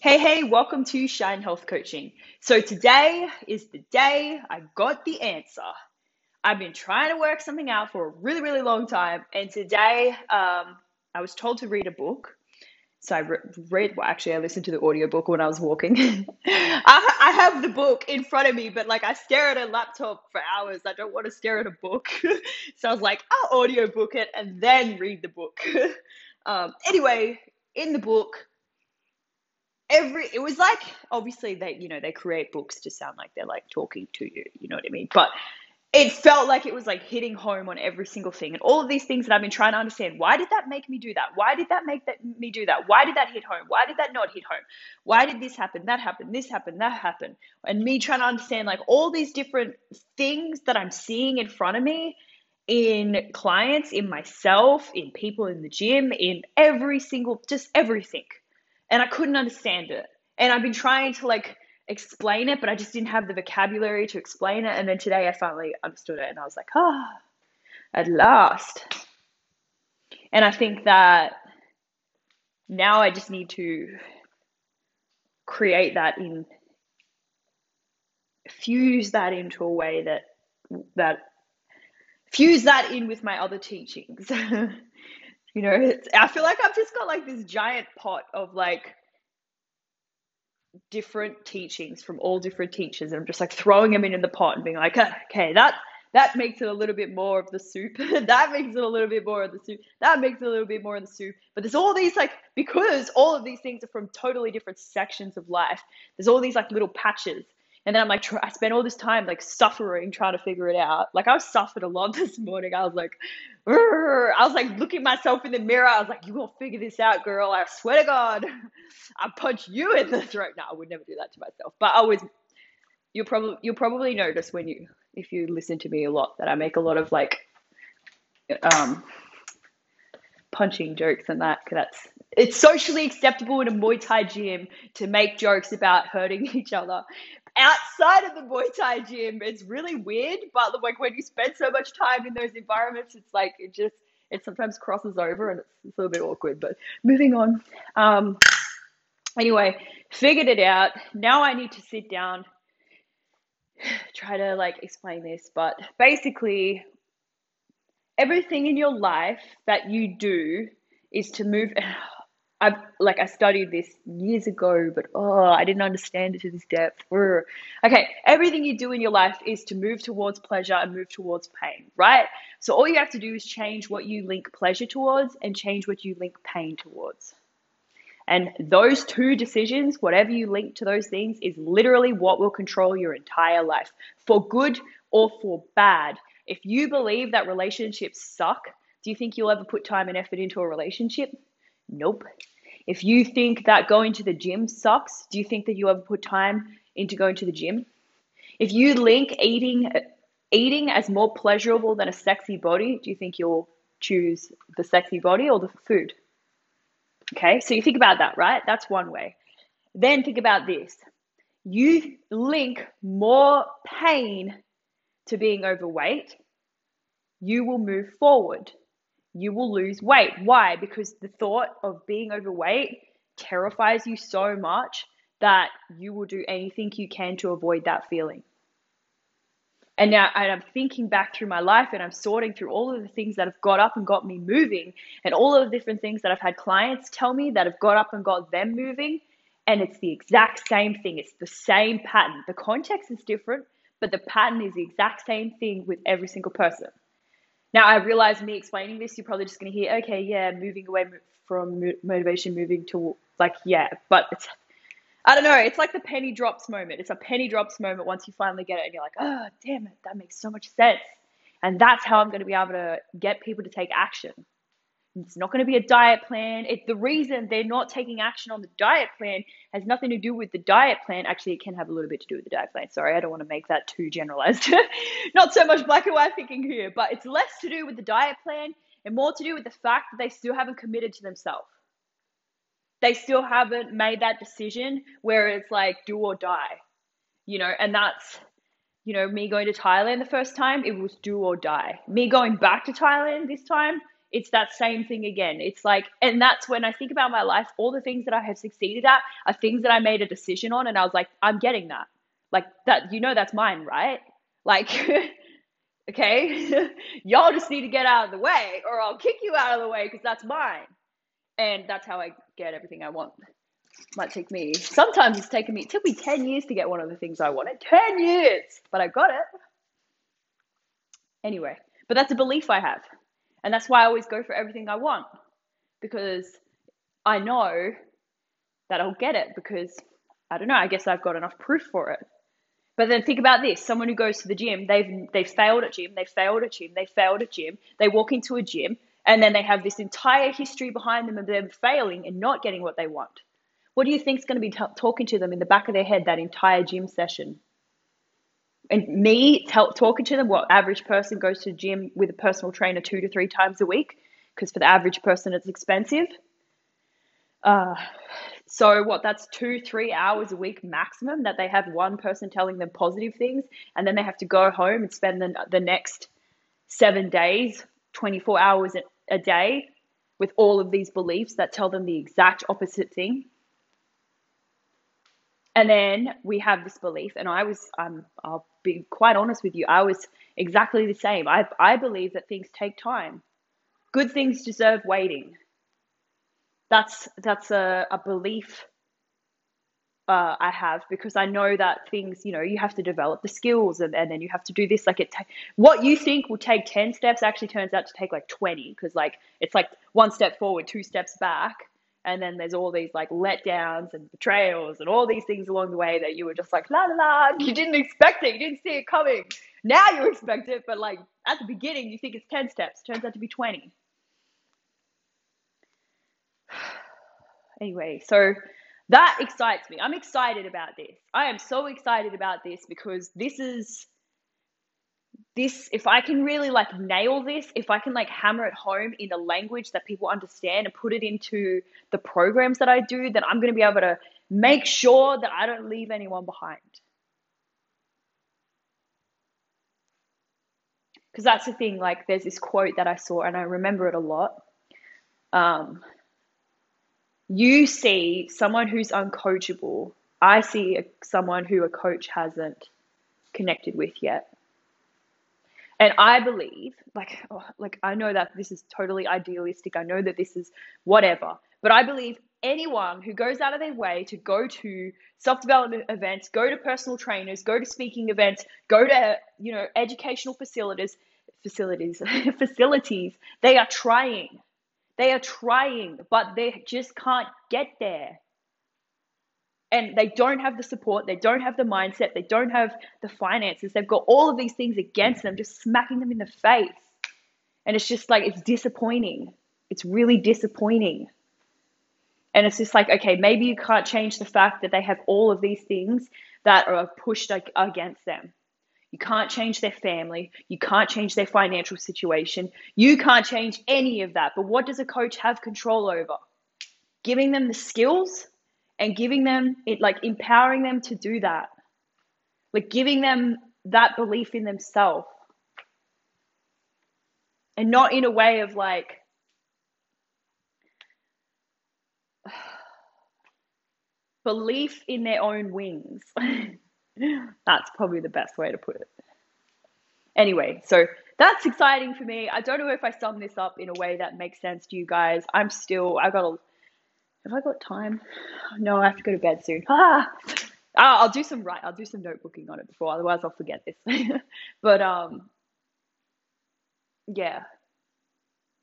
Hey, hey, welcome to Shine Health Coaching. So, today is the day I got the answer. I've been trying to work something out for a really, really long time, and today um, I was told to read a book. So, I re- read, well, actually, I listened to the audiobook when I was walking. I, I have the book in front of me, but like I stare at a laptop for hours. I don't want to stare at a book. so, I was like, I'll audiobook it and then read the book. um, anyway, in the book, every it was like obviously they you know they create books to sound like they're like talking to you you know what i mean? But it felt like it was like hitting home on every single thing. And all of these things that i've been trying to understand why did that make me do that? Why did that make that me do that? Why did that hit home? Why did that not hit home? Why did this happen that happen this happen that happen? And me trying to understand like all these different things that i'm seeing in front of me in clients in myself in people in the gym in every single just everything and I couldn't understand it. And I've been trying to like explain it, but I just didn't have the vocabulary to explain it. And then today I finally understood it and I was like, ah, oh, at last. And I think that now I just need to create that in fuse that into a way that that fuse that in with my other teachings You know, it's, I feel like I've just got like this giant pot of like different teachings from all different teachers, and I'm just like throwing them in in the pot and being like, uh, okay, that that makes it a little bit more of the soup. that makes it a little bit more of the soup. That makes it a little bit more of the soup. But there's all these like because all of these things are from totally different sections of life. There's all these like little patches and then I'm like, I spent all this time like suffering trying to figure it out. Like I suffered a lot this morning. I was like, I was like looking myself in the mirror. I was like, you gonna figure this out, girl. I swear to God, I punch you in the throat. No, I would never do that to myself. But I was, you'll probably you'll probably notice when you if you listen to me a lot that I make a lot of like, um, punching jokes and that. Cause that's it's socially acceptable in a Muay Thai gym to make jokes about hurting each other outside of the Muay Thai gym, it's really weird. But like when you spend so much time in those environments, it's like it just it sometimes crosses over and it's, it's a little bit awkward. But moving on. Um, anyway, figured it out. Now I need to sit down, try to like explain this. But basically, everything in your life that you do is to move. I've like I studied this years ago, but oh, I didn't understand it to this depth. Okay, everything you do in your life is to move towards pleasure and move towards pain, right? So all you have to do is change what you link pleasure towards and change what you link pain towards. And those two decisions, whatever you link to those things, is literally what will control your entire life for good or for bad. If you believe that relationships suck, do you think you'll ever put time and effort into a relationship? Nope. If you think that going to the gym sucks, do you think that you ever put time into going to the gym? If you link eating eating as more pleasurable than a sexy body, do you think you'll choose the sexy body or the food? Okay, so you think about that, right? That's one way. Then think about this. You link more pain to being overweight, you will move forward you will lose weight. Why? Because the thought of being overweight terrifies you so much that you will do anything you can to avoid that feeling. And now and I'm thinking back through my life and I'm sorting through all of the things that have got up and got me moving and all of the different things that I've had clients tell me that have got up and got them moving. And it's the exact same thing. It's the same pattern. The context is different, but the pattern is the exact same thing with every single person. Now I realize me explaining this, you're probably just going to hear, okay, yeah, moving away from motivation, moving to like, yeah, but it's, I don't know, it's like the penny drops moment. It's a penny drops moment once you finally get it and you're like, oh, damn it, that makes so much sense. And that's how I'm going to be able to get people to take action. It's not going to be a diet plan. It's the reason they're not taking action on the diet plan has nothing to do with the diet plan. Actually, it can have a little bit to do with the diet plan. Sorry, I don't want to make that too generalized. not so much black and white thinking here, but it's less to do with the diet plan and more to do with the fact that they still haven't committed to themselves. They still haven't made that decision where it's like do or die, you know, and that's you know, me going to Thailand the first time, it was do or die. Me going back to Thailand this time, it's that same thing again. It's like, and that's when I think about my life, all the things that I have succeeded at are things that I made a decision on. And I was like, I'm getting that. Like, that, you know, that's mine, right? Like, okay, y'all just need to get out of the way or I'll kick you out of the way because that's mine. And that's how I get everything I want. Might take me, sometimes it's taken me, it took me 10 years to get one of the things I wanted. 10 years! But I got it. Anyway, but that's a belief I have. And that's why I always go for everything I want because I know that I'll get it because I don't know, I guess I've got enough proof for it. But then think about this: someone who goes to the gym, they've they've failed at gym, they failed at gym, they failed at gym. They walk into a gym, and then they have this entire history behind them of them failing and not getting what they want. What do you think is going to be t- talking to them in the back of their head that entire gym session? And me talking to them what average person goes to gym with a personal trainer two to three times a week because for the average person it's expensive. Uh, so what that's two three hours a week maximum that they have one person telling them positive things and then they have to go home and spend the, the next seven days 24 hours a day with all of these beliefs that tell them the exact opposite thing. And then we have this belief and i was um, i'll be quite honest with you i was exactly the same. I, I believe that things take time. Good things deserve waiting. That's that's a, a belief uh, I have because I know that things, you know, you have to develop the skills and, and then you have to do this. Like it, ta- what you think will take 10 steps actually turns out to take like 20 because like it's like one step forward, two steps back and then there's all these like letdowns and betrayals and all these things along the way that you were just like la la la. You didn't expect it. You didn't see it coming. Now you expect it but like at the beginning you think it's 10 steps. Turns out to be 20 anyway so that excites me. I'm excited about this. I am so excited about this because this is this if i can really like nail this if i can like hammer it home in a language that people understand and put it into the programs that i do then i'm going to be able to make sure that i don't leave anyone behind. Because that's the thing like there's this quote that i saw and i remember it a lot. Um, you see someone who's uncoachable. I see someone who a coach hasn't connected with yet and I believe, like, oh, like I know that this is totally idealistic. I know that this is whatever, but I believe anyone who goes out of their way to go to self-development events, go to personal trainers, go to speaking events, go to you know educational facilities, facilities, facilities, they are trying. They are trying, but they just can't get there and they don't have the support, they don't have the mindset, they don't have the finances. They've got all of these things against them, just smacking them in the face. And it's just like, it's disappointing. It's really disappointing. And it's just like, okay, maybe you can't change the fact that they have all of these things that are pushed against them. You can't change their family. You can't change their financial situation. You can't change any of that. But what does a coach have control over? Giving them the skills and giving them it like empowering them to do that. Like giving them that belief in themselves. And not in a way of like belief in their own wings. That's probably the best way to put it. Anyway so that's exciting for me. I don't know if i sum this up in a way that makes sense to you guys. I'm still I've got a have I got time? No, I have to go to bed soon. Ah, I'll do some right. I'll do some notebooking on it before, otherwise I'll forget this. but um, yeah,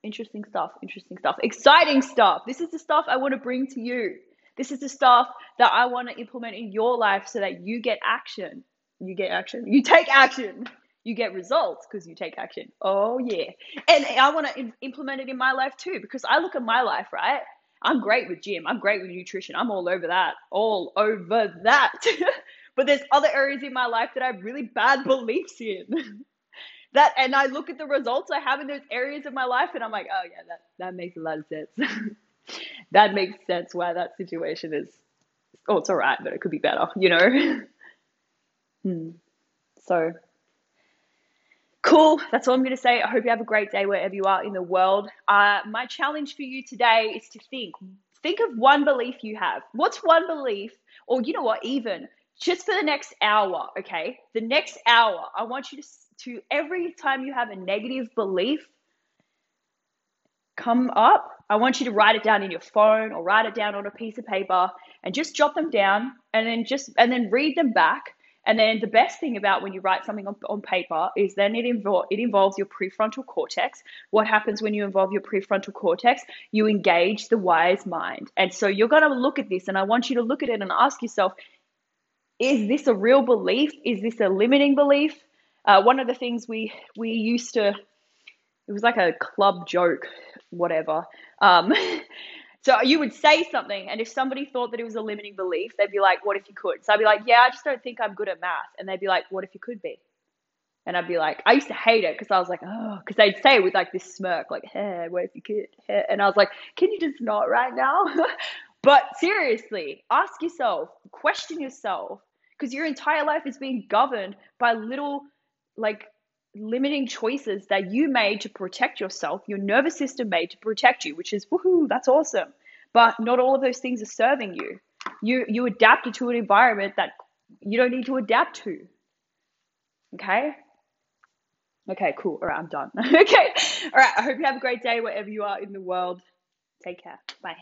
interesting stuff. Interesting stuff. Exciting stuff. This is the stuff I want to bring to you. This is the stuff that I want to implement in your life so that you get action. You get action. You take action. You get results because you take action. Oh yeah. And I want to implement it in my life too because I look at my life, right? I'm great with gym. I'm great with nutrition. I'm all over that. All over that. but there's other areas in my life that I have really bad beliefs in. that and I look at the results I have in those areas of my life and I'm like, oh yeah, that, that makes a lot of sense. that makes sense why that situation is oh it's alright, but it could be better, you know? hmm. So Cool. That's all I'm going to say. I hope you have a great day wherever you are in the world. Uh, my challenge for you today is to think. Think of one belief you have. What's one belief, or you know what, even just for the next hour, okay? The next hour, I want you to, to every time you have a negative belief come up, I want you to write it down in your phone or write it down on a piece of paper and just jot them down and then just and then read them back and then the best thing about when you write something on, on paper is then it, invo- it involves your prefrontal cortex. What happens when you involve your prefrontal cortex? You engage the wise mind. And so you're going to look at this, and I want you to look at it and ask yourself is this a real belief? Is this a limiting belief? Uh, one of the things we we used to it was like a club joke, whatever. Um, So you would say something, and if somebody thought that it was a limiting belief, they'd be like, "What if you could?" So I'd be like, "Yeah, I just don't think I'm good at math," and they'd be like, "What if you could be?" And I'd be like, I used to hate it because I was like, oh, because they'd say it with like this smirk, like, hey, what if you could? Hey. And I was like, can you just not right now? but seriously, ask yourself, question yourself, because your entire life is being governed by little like limiting choices that you made to protect yourself, your nervous system made to protect you, which is woohoo, that's awesome. But not all of those things are serving you. You you adapted to an environment that you don't need to adapt to. Okay? Okay, cool. All right, I'm done. okay. All right. I hope you have a great day wherever you are in the world. Take care. Bye.